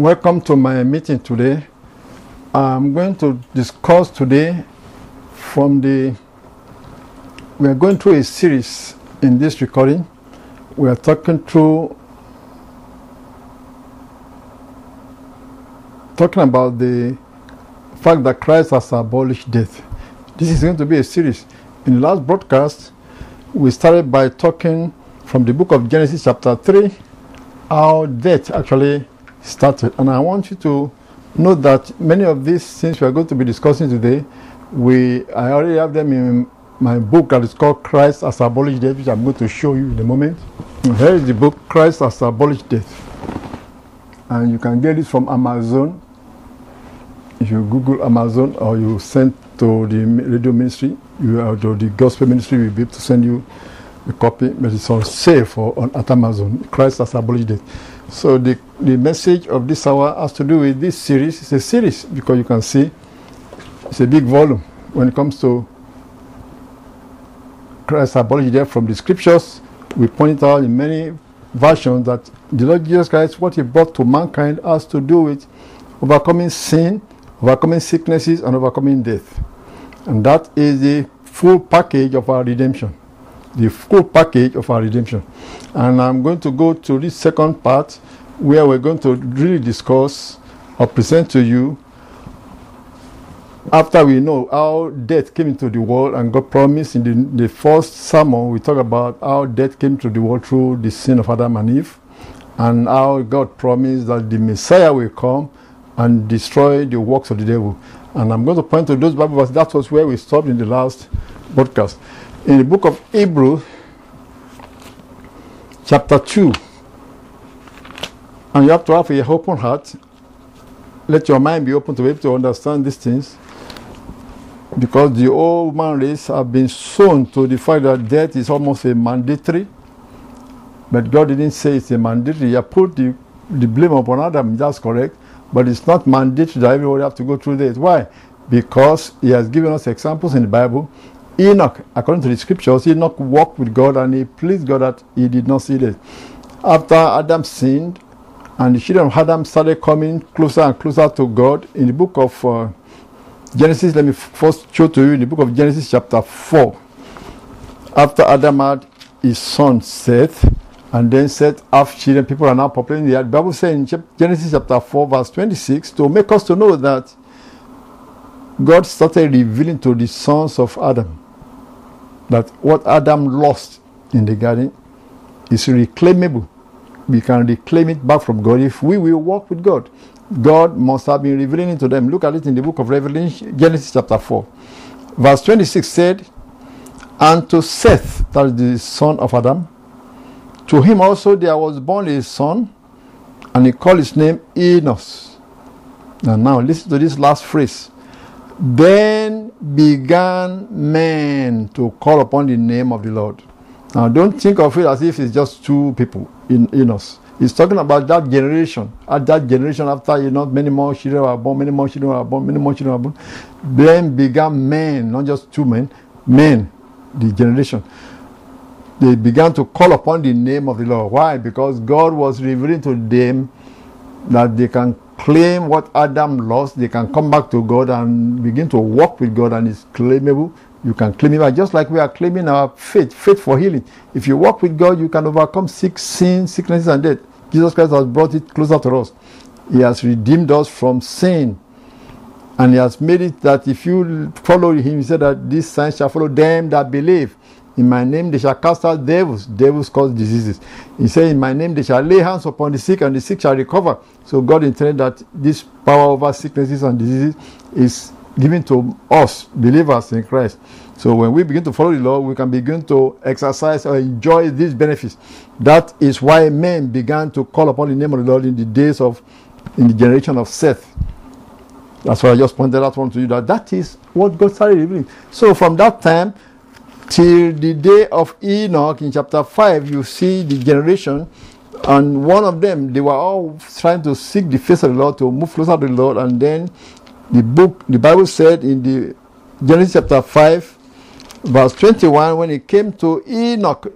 Welcome to my meeting today. I'm going to discuss today from the. We are going through a series in this recording. We are talking through. Talking about the fact that Christ has abolished death. This is going to be a series. In the last broadcast, we started by talking from the book of Genesis, chapter 3, how death actually started. And I want you to note that many of these things we are going to be discussing today, we I already have them in my book that is called Christ has abolished death, which I'm going to show you in a moment. And here is the book Christ has abolished death. And you can get it from Amazon. If you Google Amazon or you send to the radio ministry, you are to the gospel ministry, will be able to send you a copy, but it's on sale for on at Amazon. Christ has abolished death. So the, the message of this hour has to do with this series. It's a series because you can see it's a big volume when it comes to Christ's apology death from the scriptures. We point out in many versions that the Lord Jesus Christ, what he brought to mankind, has to do with overcoming sin, overcoming sicknesses, and overcoming death. And that is the full package of our redemption. The full package of our redemption. And I'm going to go to this second part where we're going to really discuss or present to you after we know how death came into the world and God promised in the, the first sermon we talk about how death came to the world through the sin of Adam and Eve and how God promised that the Messiah will come and destroy the works of the devil. And I'm going to point to those Bible verses. That was where we stopped in the last broadcast. In the book of Hebrews, chapter 2, and you have to have a open heart. Let your mind be open to be able to understand these things. Because the old man race have been sown to the fact that death is almost a mandatory. But God didn't say it's a mandatory. He put the, the blame upon Adam, that's correct. But it's not mandatory that everybody have to go through this. Why? Because he has given us examples in the Bible. Enoch, according to the scriptures, Enoch walked with God and he pleased God that he did not see this. After Adam sinned, and the children of Adam started coming closer and closer to God, in the book of uh, Genesis, let me first show to you in the book of Genesis, chapter 4. After Adam had his son Seth, and then Seth have children, people are now populating the earth. The Bible says in Genesis chapter 4, verse 26, to make us to know that God started revealing to the sons of Adam that what Adam lost in the garden is reclaimable. We can reclaim it back from God if we will walk with God. God must have been revealing it to them. Look at it in the book of Revelation, Genesis chapter 4. Verse 26 said, And to Seth, that is the son of Adam, to him also there was born a son, and he called his name Enos. And now listen to this last phrase. Then began men to call upon the name of the Lord. Now don't think of it as if it's just two people in Enos. He's talking about that generation. At that generation after you know many more children were born, many more children were born, many more children were born. Then began men, not just two men, men, the generation. They began to call upon the name of the Lord. Why? Because God was revealing to them that they can claim what Adam lost, they can come back to God and begin to walk with God, and it's claimable. You can claim it, just like we are claiming our faith, faith for healing. If you walk with God, you can overcome sick, sin, sicknesses, and death. Jesus Christ has brought it closer to us. He has redeemed us from sin. And he has made it that if you follow him, he said that this sign shall follow them that believe. In my name they shall cast out devils. Devils cause diseases. He said, In my name they shall lay hands upon the sick, and the sick shall recover. So God intended that this power over sicknesses and diseases is given to us, believers in Christ. So when we begin to follow the Lord, we can begin to exercise or enjoy these benefits. That is why men began to call upon the name of the Lord in the days of, in the generation of Seth. That's why I just pointed out one to you that that is what God started revealing. So from that time till the day of Enoch in chapter 5, you see the generation, and one of them, they were all trying to seek the face of the Lord, to move closer to the Lord, and then the book, the Bible said in the Genesis chapter 5, verse 21, when it came to Enoch,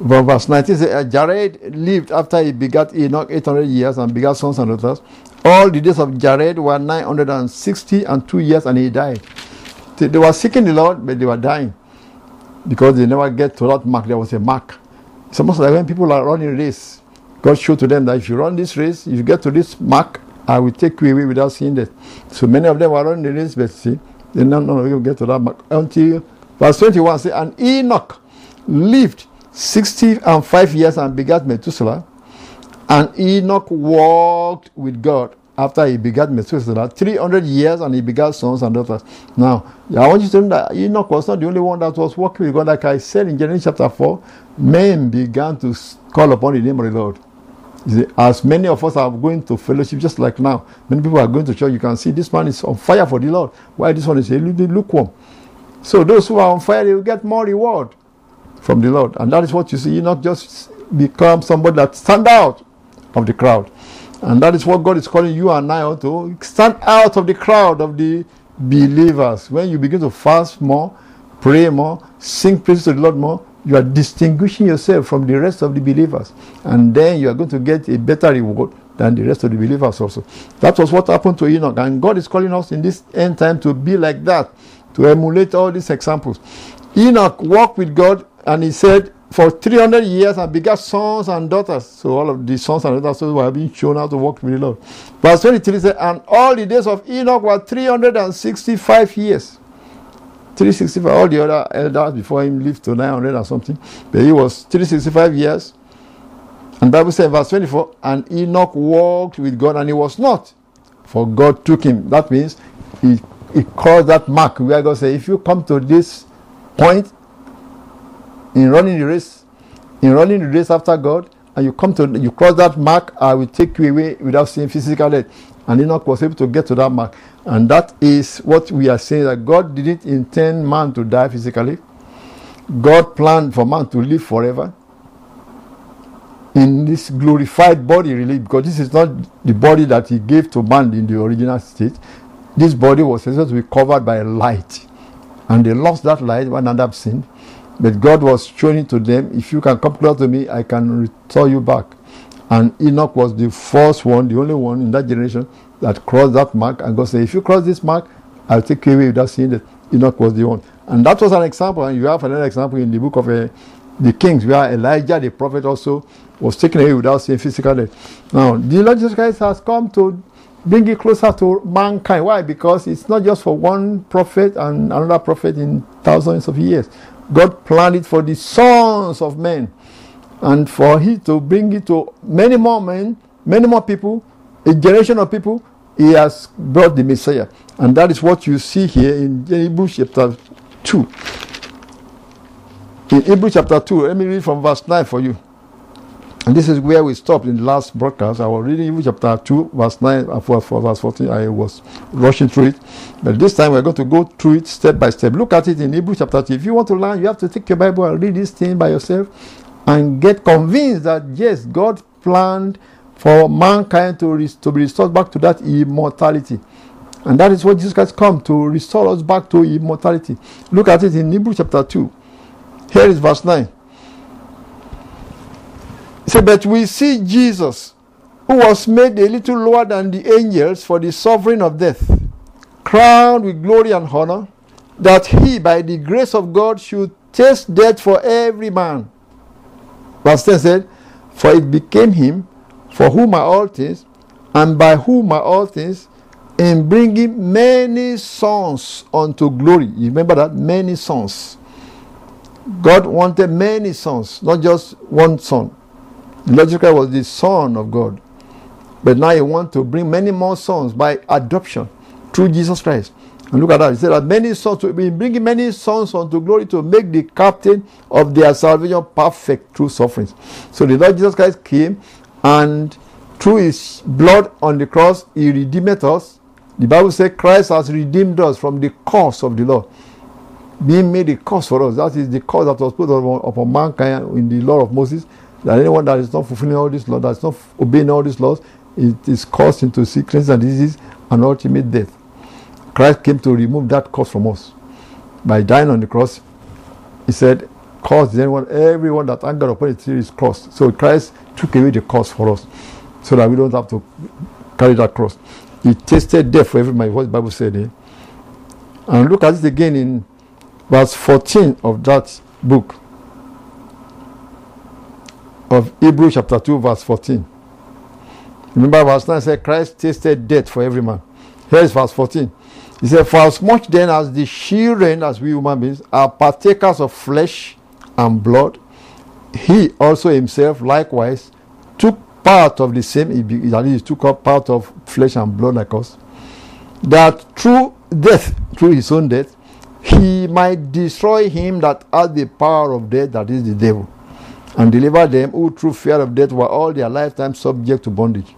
verse 19 says, Jared lived after he begat Enoch 800 years and begat sons and daughters. All the days of Jared were 960 and two years, and he died. They were seeking the Lord, but they were dying because they never get to that mark. There was a mark. It's almost like when people are running race, God showed to them that if you run this race, if you get to this mark, I will take you away without seeing that. So many of them were running the race, but see, they none of them get to that mark until verse 21 says, And Enoch lived 60 and 5 years and begat Methuselah. And Enoch walked with God after he begat Methuselah 300 years and he begat sons and daughters. Now, I want you to know that Enoch was not the only one that was walking with God. Like I said in Genesis chapter 4, men began to call upon the name of the Lord. See, as many of us are going to fellowship, just like now, many people are going to church. You can see this man is on fire for the Lord. Why this one is a little lukewarm? So those who are on fire, they will get more reward from the Lord. And that is what you see. You not just become somebody that stand out of the crowd. And that is what God is calling you and I to stand out of the crowd of the believers. When you begin to fast more, pray more, sing praise to the Lord more, you are distinguishing yourself from the rest of the believers. And then you are going to get a better reward than the rest of the believers also. That was what happened to Enoch. And God is calling us in this end time to be like that, to emulate all these examples. Enoch walked with God and he said, for 300 years and begat sons and daughters. So all of the sons and daughters were being shown how to walk with the Lord. Verse 23 says, And all the days of Enoch were 365 years. 365. All the other elders before him lived to 900 or something. But he was 365 years. And Bible says verse 24, And Enoch walked with God and he was not. For God took him. That means he, he called that mark where God said, If you come to this point, in running the race, in running the race after God, and you come to you cross that mark, I will take you away without seeing physical death. And Enoch was able to get to that mark. And that is what we are saying that God didn't intend man to die physically. God planned for man to live forever in this glorified body, really, because this is not the body that he gave to man in the original state. This body was supposed to be covered by light. And they lost that light when Adam sinned. But God was showing to them, if you can come close to me, I can restore you back. And Enoch was the first one, the only one in that generation that crossed that mark. And God said, if you cross this mark, I'll take you away without seeing that Enoch was the one. And that was an example. And you have another example in the book of uh, the Kings, where Elijah, the prophet, also was taken away without seeing physical death. Now, the Lord Jesus Christ has come to bring it closer to mankind. Why? Because it's not just for one prophet and another prophet in thousands of years. God planned it for the sons of men and for He to bring it to many more men, many more people, a generation of people. He has brought the Messiah. And that is what you see here in Hebrews chapter 2. In Hebrews chapter 2, let me read from verse 9 for you. And this is where we stopped in the last broadcast. I was reading Hebrews chapter 2, verse 9 uh, and 4, verse 14. I was rushing through it. But this time we're going to go through it step by step. Look at it in Hebrews chapter 2. If you want to learn, you have to take your Bible and read this thing by yourself and get convinced that yes, God planned for mankind to, to be restored back to that immortality. And that is what Jesus Christ come to restore us back to immortality. Look at it in Hebrews chapter 2. Here is verse 9. Say, but we see Jesus, who was made a little lower than the angels for the suffering of death, crowned with glory and honor, that he, by the grace of God, should taste death for every man. Verse 10 said, For it became him, for whom are all things, and by whom are all things, in bringing many sons unto glory. You remember that? Many sons. God wanted many sons, not just one son. Logical was the son of God. But now he wants to bring many more sons by adoption through Jesus Christ. And look at that. He said that many sons, to be bringing many sons unto glory to make the captain of their salvation perfect through sufferings. So the Lord Jesus Christ came and through his blood on the cross, he redeemed us. The Bible says Christ has redeemed us from the curse of the law. Being made a curse for us. That is the curse that was put upon, upon mankind in the law of Moses that anyone that is not fulfilling all these laws, that is not obeying all these laws, it is caused into sickness and disease and ultimate death. Christ came to remove that cause from us. By dying on the cross, he said, cost anyone, everyone that angered upon the tree is crossed. So Christ took away the cost for us so that we don't have to carry that cross. He tasted death for every man, what the Bible said. Eh? And look at it again in verse 14 of that book of Hebrews chapter 2, verse 14. Remember, verse 9 said, Christ tasted death for every man. Here is verse 14. He said, For as much then as the children, as we human beings, are partakers of flesh and blood, he also himself likewise took part of the same, that is, took up part of flesh and blood like us, that through death, through his own death, he might destroy him that had the power of death, that is the devil, and deliver them who through fear of death were all their lifetime subject to bondage.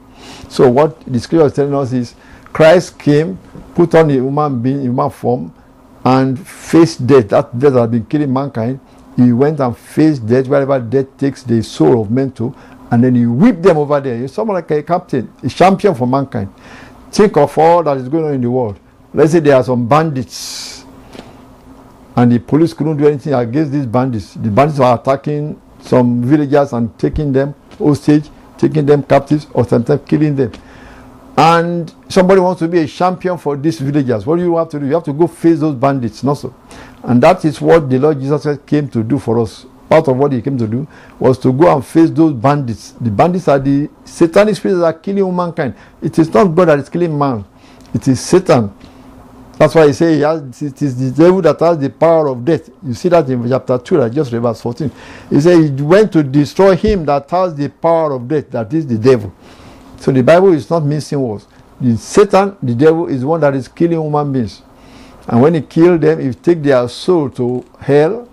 So what the scripture is telling us is Christ came, put on a human being, human form, and faced death. That death had been killing mankind. He went and faced death wherever death takes the soul of men to, and then he whipped them over there. He's someone like a captain, a champion for mankind. Think of all that is going on in the world. Let's say there are some bandits, and the police couldn't do anything against these bandits. The bandits are attacking some villagers and taking them hostage, taking them captives, or sometimes killing them. And somebody wants to be a champion for these villagers. What do you have to do? You have to go face those bandits, not so. And that is what the Lord Jesus came to do for us. Part of what he came to do was to go and face those bandits. The bandits are the satanic spirits that are killing mankind. It is not God that is killing man, it is Satan. That's why he says it is the devil that has the power of death. You see that in chapter 2, I just read verse 14. He said he went to destroy him that has the power of death, that is the devil. So the Bible is not missing words. The Satan, the devil, is one that is killing human beings. And when he kills them, he take their soul to hell.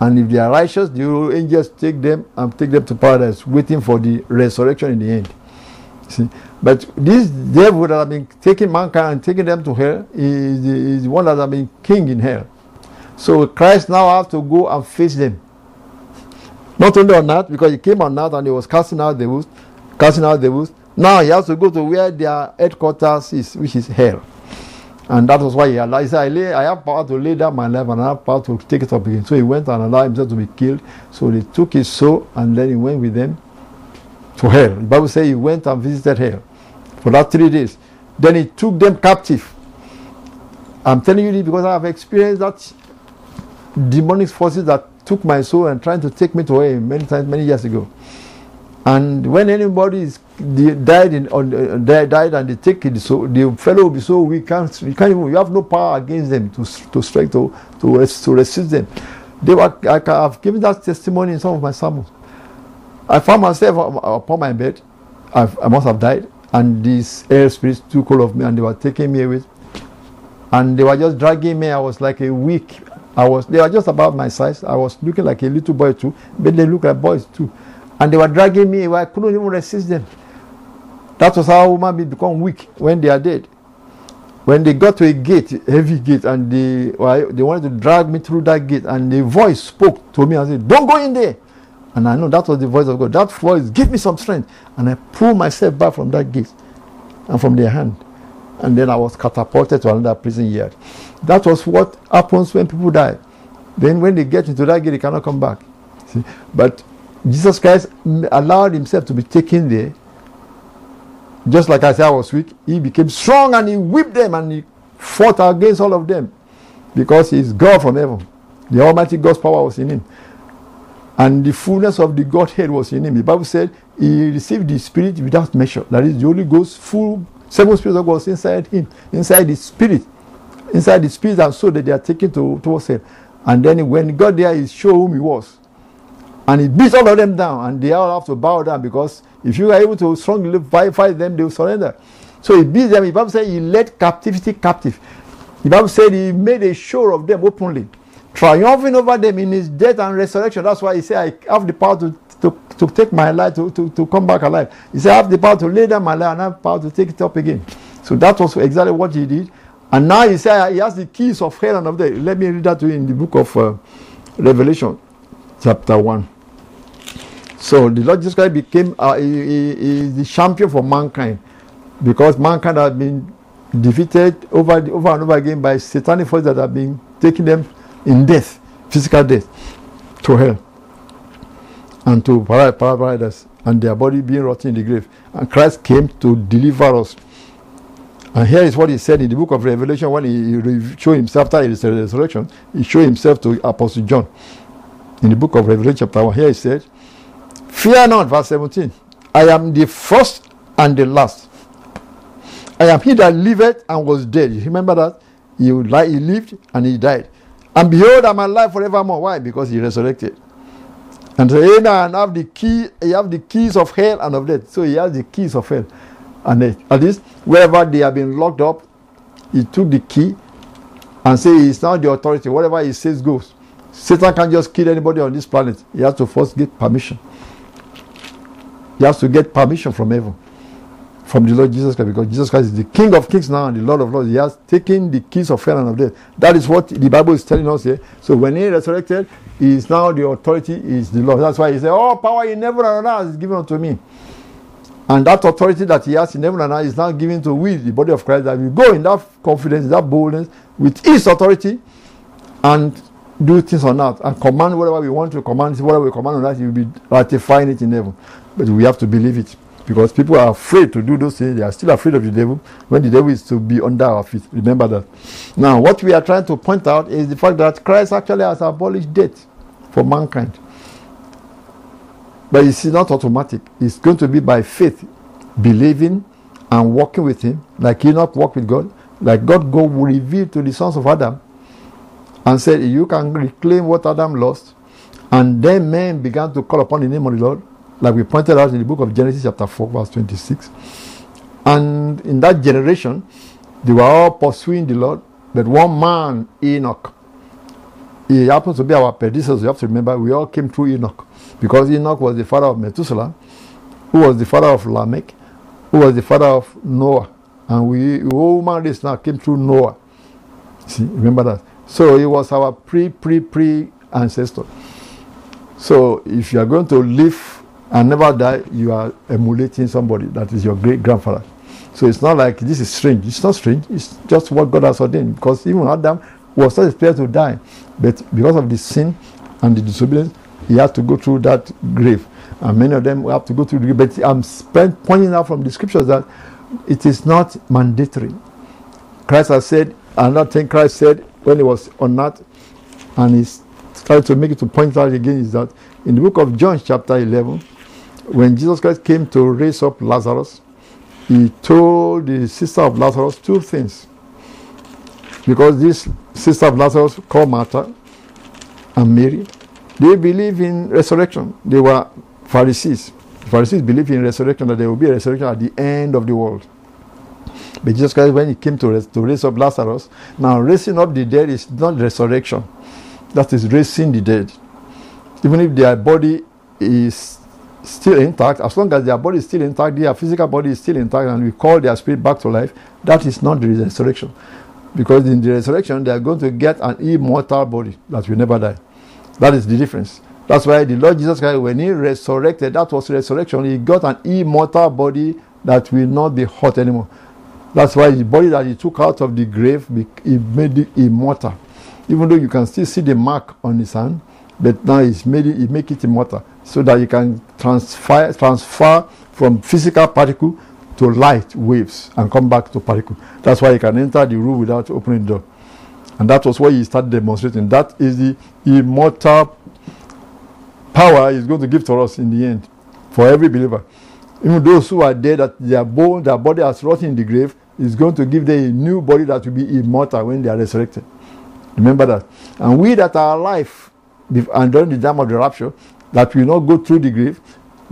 And if they are righteous, the angels take them and take them to paradise, waiting for the resurrection in the end. See? But this devil that has been taking mankind and taking them to hell is, is one that has been king in hell. So Christ now has to go and face them. Not only on earth, because he came on earth and he was casting out devils, casting out devils. Now he has to go to where their headquarters is, which is hell. And that was why he allowed. He said, I, lay, I have power to lay down my life and I have power to take it up again. So he went and allowed himself to be killed. So they took his soul and then he went with them to hell. The Bible says he went and visited hell for that three days. Then he took them captive. I'm telling you this because I have experienced that demonic forces that took my soul and trying to take me hell many times, many years ago. And when anybody is died in on uh, died and they take it, so the fellow will be so weak, can't you can't even you have no power against them to to strike to to, to resist them. They were I have given that testimony in some of my sermons. I found myself upon my bed. I've, I must have died, and these air spirits took hold of me, and they were taking me away. And they were just dragging me. I was like a weak. I was. They were just about my size. I was looking like a little boy too, but they look like boys too and they were dragging me away. I couldn't even resist them. That was how beings become weak when they are dead. When they got to a gate, heavy gate, and they, well, they wanted to drag me through that gate, and the voice spoke to me and said, Don't go in there. And I know that was the voice of God. That voice gave me some strength. And I pulled myself back from that gate and from their hand. And then I was catapulted to another prison yard. That was what happens when people die. Then when they get into that gate, they cannot come back. See? But Jesus Christ allowed himself to be taken there. Just like I said, I was weak. He became strong and he whipped them and he fought against all of them because he is God from heaven. The Almighty God's power was in him. And the fullness of the Godhead was in him. The Bible said he received the Spirit without measure. That is, the Holy Ghost, full, seven spirits of God was inside him, inside the Spirit, inside the Spirit and soul that they are taken to, towards him. And then when he got there, he showed whom he was. And he beats all of them down, and they all have to bow down because if you are able to strongly fight, them, they will surrender. So he beats them. The Bible said he led captivity captive. The Bible said he made a show of them openly, triumphing over them in his death and resurrection. That's why he said, I have the power to, to, to take my life, to, to, to come back alive. He said, I have the power to lay down my life and I have power to take it up again. So that was exactly what he did. And now he said he has the keys of hell and of death. Let me read that to you in the book of uh, Revelation, chapter 1. So the Lord Jesus Christ became uh, he, he, he the champion for mankind because mankind had been defeated over, over and over again by satanic forces that have been taking them in death, physical death. to hell and to paradise and their body being rotten in the grave. And Christ came to deliver us. And here is what he said in the book of Revelation when he showed himself after his resurrection. He showed himself to Apostle John. In the book of Revelation, chapter 1, here he said, Fear not, verse 17. I am the first and the last. I am he that liveth and was dead. You remember that? He, he lived and he died. And behold, I'm alive forevermore. Why? Because he resurrected. And so he now have the key, he have the keys of hell and of death. So he has the keys of hell and death. At least wherever they have been locked up, he took the key and say he's now the authority. Whatever he says goes. Satan can't just kill anybody on this planet. He has to first get permission. He has to get permission from heaven from the Lord Jesus Christ because Jesus Christ is the King of kings now and the Lord of lords. He has taken the keys of hell and of death. That is what the Bible is telling us here. So when he resurrected, he is now the authority, is the Lord. That's why he said, All power in heaven and on earth is given unto me. And that authority that he has in heaven and earth is now given to we, the body of Christ, that we go in that confidence, that boldness, with his authority and do things on earth and command whatever we want to command, whatever we command on earth, he will be ratifying it in heaven. But we have to believe it. Because people are afraid to do those things. They are still afraid of the devil when the devil is to be under our feet. Remember that. Now, what we are trying to point out is the fact that Christ actually has abolished death for mankind. But it's not automatic. It's going to be by faith, believing and walking with Him, like Enoch walked with God, like God go reveal to the sons of Adam and said, You can reclaim what Adam lost. And then men began to call upon the name of the Lord like we pointed out in the book of Genesis, chapter 4, verse 26. And in that generation, they were all pursuing the Lord, but one man, Enoch, he happens to be our predecessor. You have to remember, we all came through Enoch because Enoch was the father of Methuselah, who was the father of Lamech, who was the father of Noah. And we, whole human race now came through Noah. See, remember that. So he was our pre, pre, pre ancestor. So if you are going to live and never die, you are emulating somebody that is your great grandfather. So it's not like this is strange. It's not strange. It's just what God has ordained. Because even Adam was not expected to die, but because of the sin and the disobedience, he had to go through that grave. And many of them have to go through the grave. But I'm pointing out from the scriptures that it is not mandatory. Christ has said, another thing Christ said when he was on earth, and he's trying to make it to point out again is that in the book of John, chapter 11, when Jesus Christ came to raise up Lazarus, he told the sister of Lazarus two things. Because this sister of Lazarus, called Martha and Mary, they believe in resurrection. They were Pharisees. The Pharisees believe in resurrection, that there will be a resurrection at the end of the world. But Jesus Christ, when he came to, res- to raise up Lazarus, now raising up the dead is not resurrection. That is raising the dead. Even if their body is still intact, as long as their body is still intact, their physical body is still intact, and we call their spirit back to life, that is not the resurrection. Because in the resurrection, they are going to get an immortal body that will never die. That is the difference. That's why the Lord Jesus Christ, when He resurrected, that was resurrection, He got an immortal body that will not be hurt anymore. That's why the body that He took out of the grave, He made it immortal. Even though you can still see the mark on His hand, but now He's made it, He make it immortal so that you can transfer, transfer from physical particle to light waves and come back to particle. That's why you can enter the room without opening the door. And that was what he started demonstrating. That is the immortal power he's going to give to us in the end for every believer. Even those who are dead, that their bone, their body has rotted in the grave, is going to give them a new body that will be immortal when they are resurrected. Remember that. And we that are alive and during the time of the rapture, that will not go through the grave,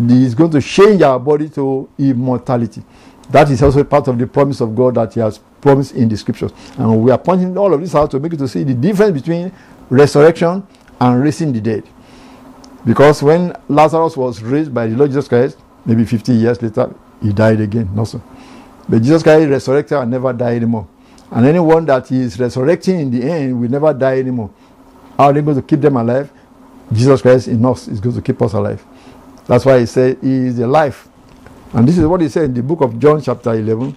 is going to change our body to immortality. That is also part of the promise of God that He has promised in the scriptures. And we are pointing all of this out to make you to see the difference between resurrection and raising the dead. Because when Lazarus was raised by the Lord Jesus Christ, maybe 50 years later, he died again. Sir. But Jesus Christ resurrected and never died anymore. And anyone that is resurrecting in the end will never die anymore. How are they going to keep them alive? Jesus Christ in us is going to keep us alive. That's why he said he is alive. And this is what he said in the book of John, chapter 11,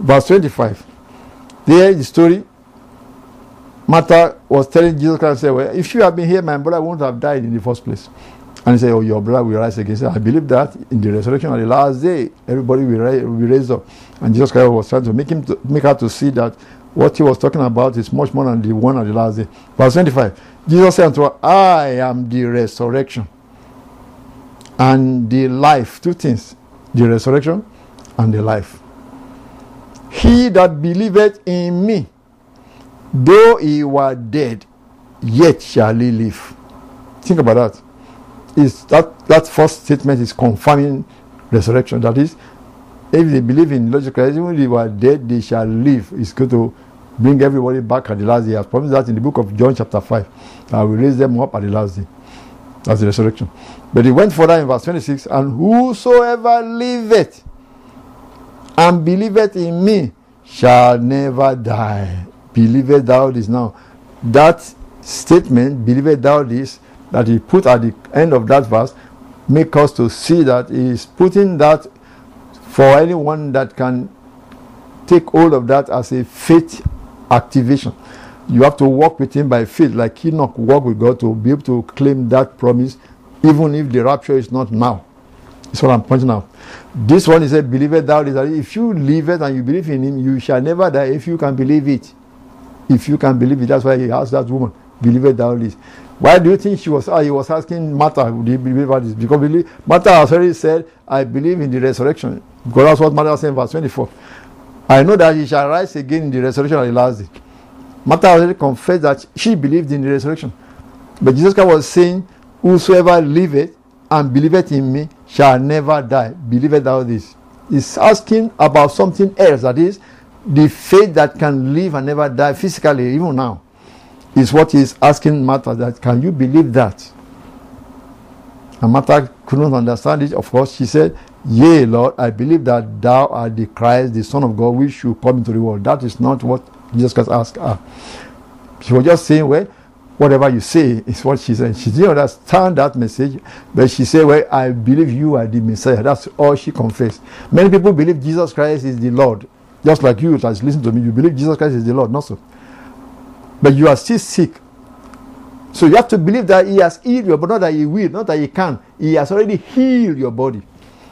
verse 25. There is the story Martha was telling Jesus Christ, say, well, if you had been here, my brother wouldn't have died in the first place. And he said, oh, your brother will rise again. Said, I believe that in the resurrection of the last day, everybody will, rise, will be raised up. And Jesus Christ was trying to make him to, make her to see that what he was talking about is much more than the one of the last day. Verse 25, Jesus said unto her, I am the resurrection and the life. Two things, the resurrection and the life. He that believeth in me, though he were dead, yet shall he live. Think about that. Is that that first statement is confirming resurrection. That is, if they believe in logical, even if they were dead, they shall live. It's going to bring everybody back at the last day. He has promised that in the book of John, chapter 5. I will raise them up at the last day. That's the resurrection. But he went further in verse 26 and whosoever liveth and believeth in me shall never die. Believeth thou this now. That statement, believeth thou this, that he put at the end of that verse, make us to see that he is putting that for anyone that can take hold of that as a faith activation. You have to walk with him by faith, like Enoch walked with God to be able to claim that promise, even if the rapture is not now. That's what I'm pointing out. This one is a believer thou that if you live it and you believe in him, you shall never die if you can believe it. If you can believe it, that's why he asked that woman, believe it thou is. Why do you think she was? Uh, he was asking Martha, do you believe about this? Because believe, Martha has already said, I believe in the resurrection. Because that's what Martha said in verse 24. I know that he shall rise again in the resurrection of the last day. Martha already confessed that she believed in the resurrection. But Jesus Christ was saying, Whosoever liveth and believeth in me shall never die. Believeth thou this? He's asking about something else, that is, the faith that can live and never die physically, even now, is what he's asking Martha. That can you believe that? And Martha couldn't understand it. Of course, she said, Yea, Lord, I believe that thou art the Christ, the Son of God, which should come into the world. That is not what Jesus Christ asked her. She was just saying, Well, whatever you say is what she said. She didn't understand that message, but she said, Well, I believe you are the Messiah. That's all she confessed. Many people believe Jesus Christ is the Lord. Just like you, as listen to me, you believe Jesus Christ is the Lord, not so. But you are still sick. So you have to believe that He has healed you, but not that He will, not that He can. He has already healed your body.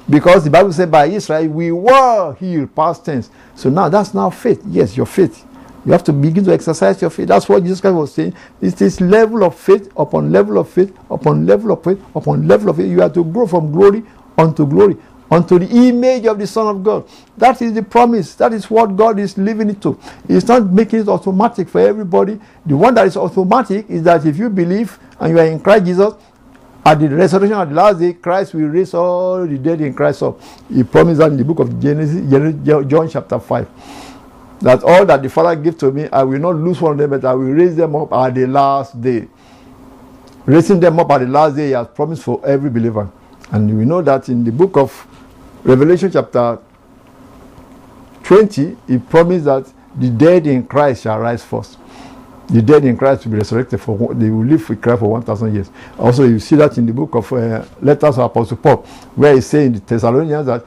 Because the Bible said by Israel, we were healed, past tense. So now that's now faith. Yes, your faith. You have to begin to exercise your faith. That's what Jesus Christ was saying. It's this level of faith upon level of faith upon level of faith upon level of faith. You have to grow from glory unto glory unto the image of the Son of God. That is the promise. That is what God is leaving it to. He's not making it automatic for everybody. The one that is automatic is that if you believe and you are in Christ Jesus, at the resurrection of the last day, Christ will raise all the dead in Christ up. He promised that in the book of Genesis, John chapter 5 that all that the Father gave to me, I will not lose one of them, but I will raise them up at the last day. Raising them up at the last day, He has promised for every believer. And we know that in the book of Revelation, chapter 20, He promised that the dead in Christ shall rise first. The dead in Christ will be resurrected for they will live with Christ for one thousand years. Also, you see that in the book of uh, Letters of Apostle Paul, where he says in the Thessalonians that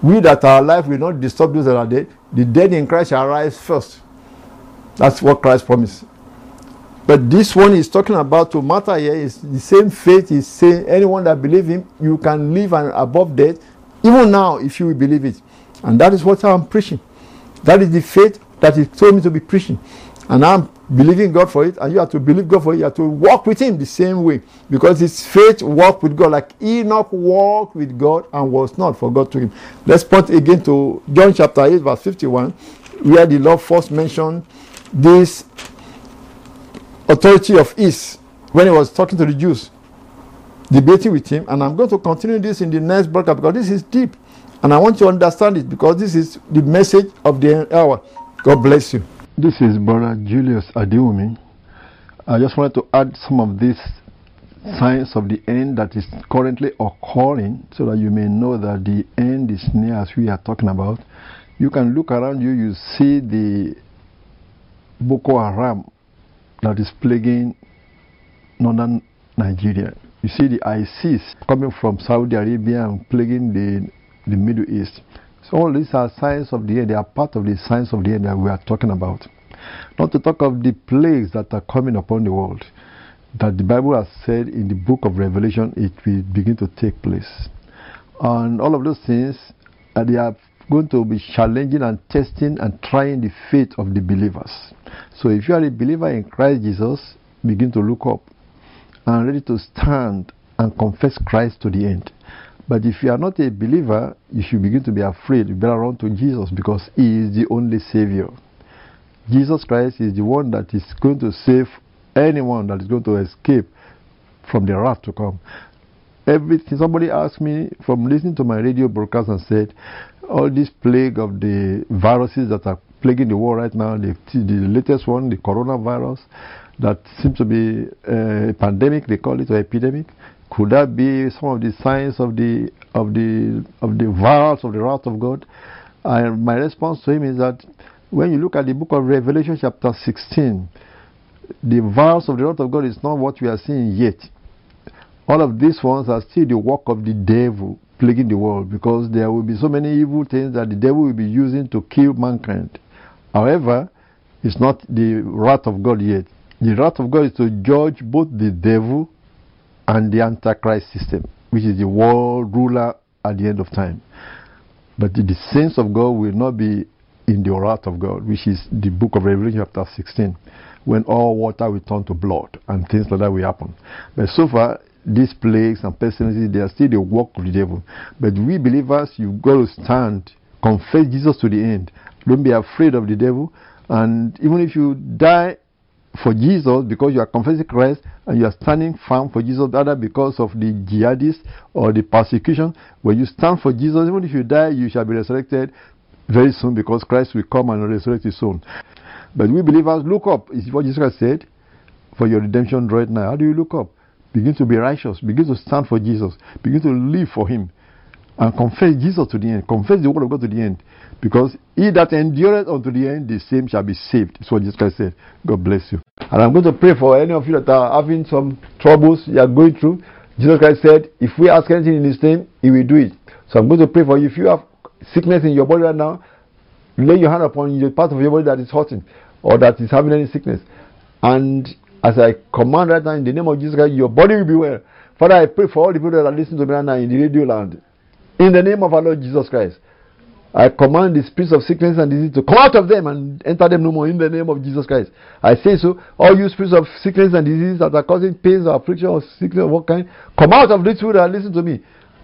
we that are alive will not disturb those that are dead. The dead in Christ shall rise first. That's what Christ promised. But this one is talking about to Martha here is the same faith is saying anyone that believe him, you can live and above death, even now if you believe it. And that is what I'm preaching. That is the faith that he told me to be preaching. And I'm believing God for it, and you have to believe God for it. You have to walk with Him the same way because His faith walked with God, like Enoch walked with God and was not for God to him. Let's point again to John chapter 8, verse 51, where the Lord first mentioned this authority of His when He was talking to the Jews, debating with Him. And I'm going to continue this in the next broadcast because this is deep. And I want you to understand it because this is the message of the hour. God bless you. This is Brother Julius Adiwumi. I just wanted to add some of these signs of the end that is currently occurring so that you may know that the end is near as we are talking about. You can look around you, you see the Boko Haram that is plaguing northern Nigeria. You see the ISIS coming from Saudi Arabia and plaguing the, the Middle East. So all these are signs of the end. They are part of the signs of the end that we are talking about. Not to talk of the plagues that are coming upon the world, that the Bible has said in the book of Revelation it will begin to take place. And all of those things, uh, they are going to be challenging and testing and trying the faith of the believers. So if you are a believer in Christ Jesus, begin to look up and ready to stand and confess Christ to the end. But if you are not a believer, you should begin to be afraid. You better run to Jesus because He is the only Savior. Jesus Christ is the one that is going to save anyone that is going to escape from the wrath to come. Everything somebody asked me from listening to my radio broadcast and said, all this plague of the viruses that are plaguing the world right now, the, the latest one, the coronavirus, that seems to be eh, a pandemic, they call it, or epidemic. Could that be some of the signs of the of the of the virus of the wrath of God? And my response to him is that when you look at the book of Revelation, chapter 16, the virus of the wrath of God is not what we are seeing yet. All of these ones are still the work of the devil plaguing the world because there will be so many evil things that the devil will be using to kill mankind. However, it's not the wrath of God yet. The wrath of God is to judge both the devil and the Antichrist system, which is the world ruler at the end of time. But the saints of God will not be in the wrath of God, which is the book of Revelation, chapter 16, when all water will turn to blood and things like that will happen. But so far, these plagues and pestilences, they are still the work of the devil. But we believers, you've got to stand, confess Jesus to the end. Don't be afraid of the devil. And even if you die for Jesus because you are confessing Christ and you are standing firm for Jesus, rather because of the jihadists or the persecution. When you stand for Jesus, even if you die, you shall be resurrected very soon because Christ will come and resurrect you soon. But we believers look up, is what Jesus said, for your redemption right now. How do you look up? Begin to be righteous, begin to stand for Jesus, begin to live for Him, and confess Jesus to the end, confess the word of God to the end. Because he that endureth unto the end, the same shall be saved. That's what Jesus Christ said. God bless you. And I'm going to pray for any of you that are having some troubles you are going through. Jesus Christ said, if we ask anything in His name, He will do it. So I'm going to pray for you. If you have sickness in your body right now, lay your hand upon the part of your body that is hurting or that is having any sickness. And as I command right now in the name of Jesus Christ, your body will be well. Father, I pray for all the people that are listening to me right now in the radio land. In the name of our Lord Jesus Christ. I command the spirits of sickness and disease to come out of them and enter them no more in the name of Jesus Christ. I say so. All you spirits of sickness and disease that are causing pains or affliction or sickness of what kind, come out of this people that listen to me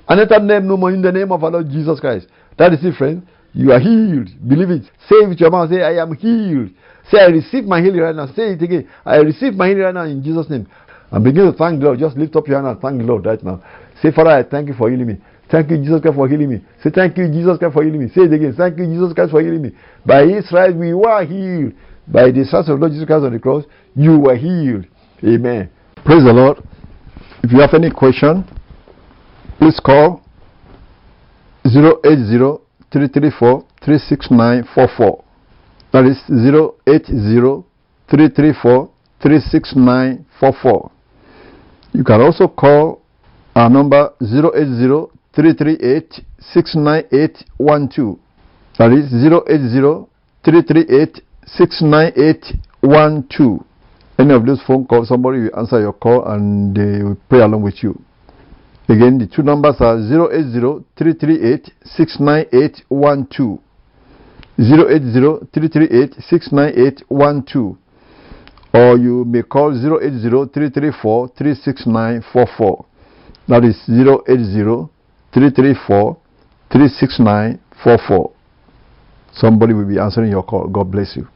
and enter them no more in the name of our Lord Jesus Christ. That is it, friend. You are healed. Believe it. Say it with your mouth. Say, I am healed. Say, I receive my healing right now. Say it again. I receive my healing right now in Jesus' name. And begin to thank Lord. Just lift up your hand and thank the Lord right now. Say, Father, I thank you for healing me. Thank you, Jesus Christ, for healing me. Say, Thank you, Jesus Christ, for healing me. Say it again. Thank you, Jesus Christ, for healing me. By His stripes we were healed. By the stripes of Lord Jesus Christ on the cross, you were healed. Amen. Praise the Lord. If you have any question, please call 080 334 36944. That is 080 334 36944. You can also call our number 080 338 69812. That is 080 338 69812. Any of those phone calls, somebody will answer your call and they will pray along with you. Again, the two numbers are 080 338 69812. 080 338 69812. Or you may call 080 334 36944. That is 080 334 36944. Somebody will be answering your call. God bless you.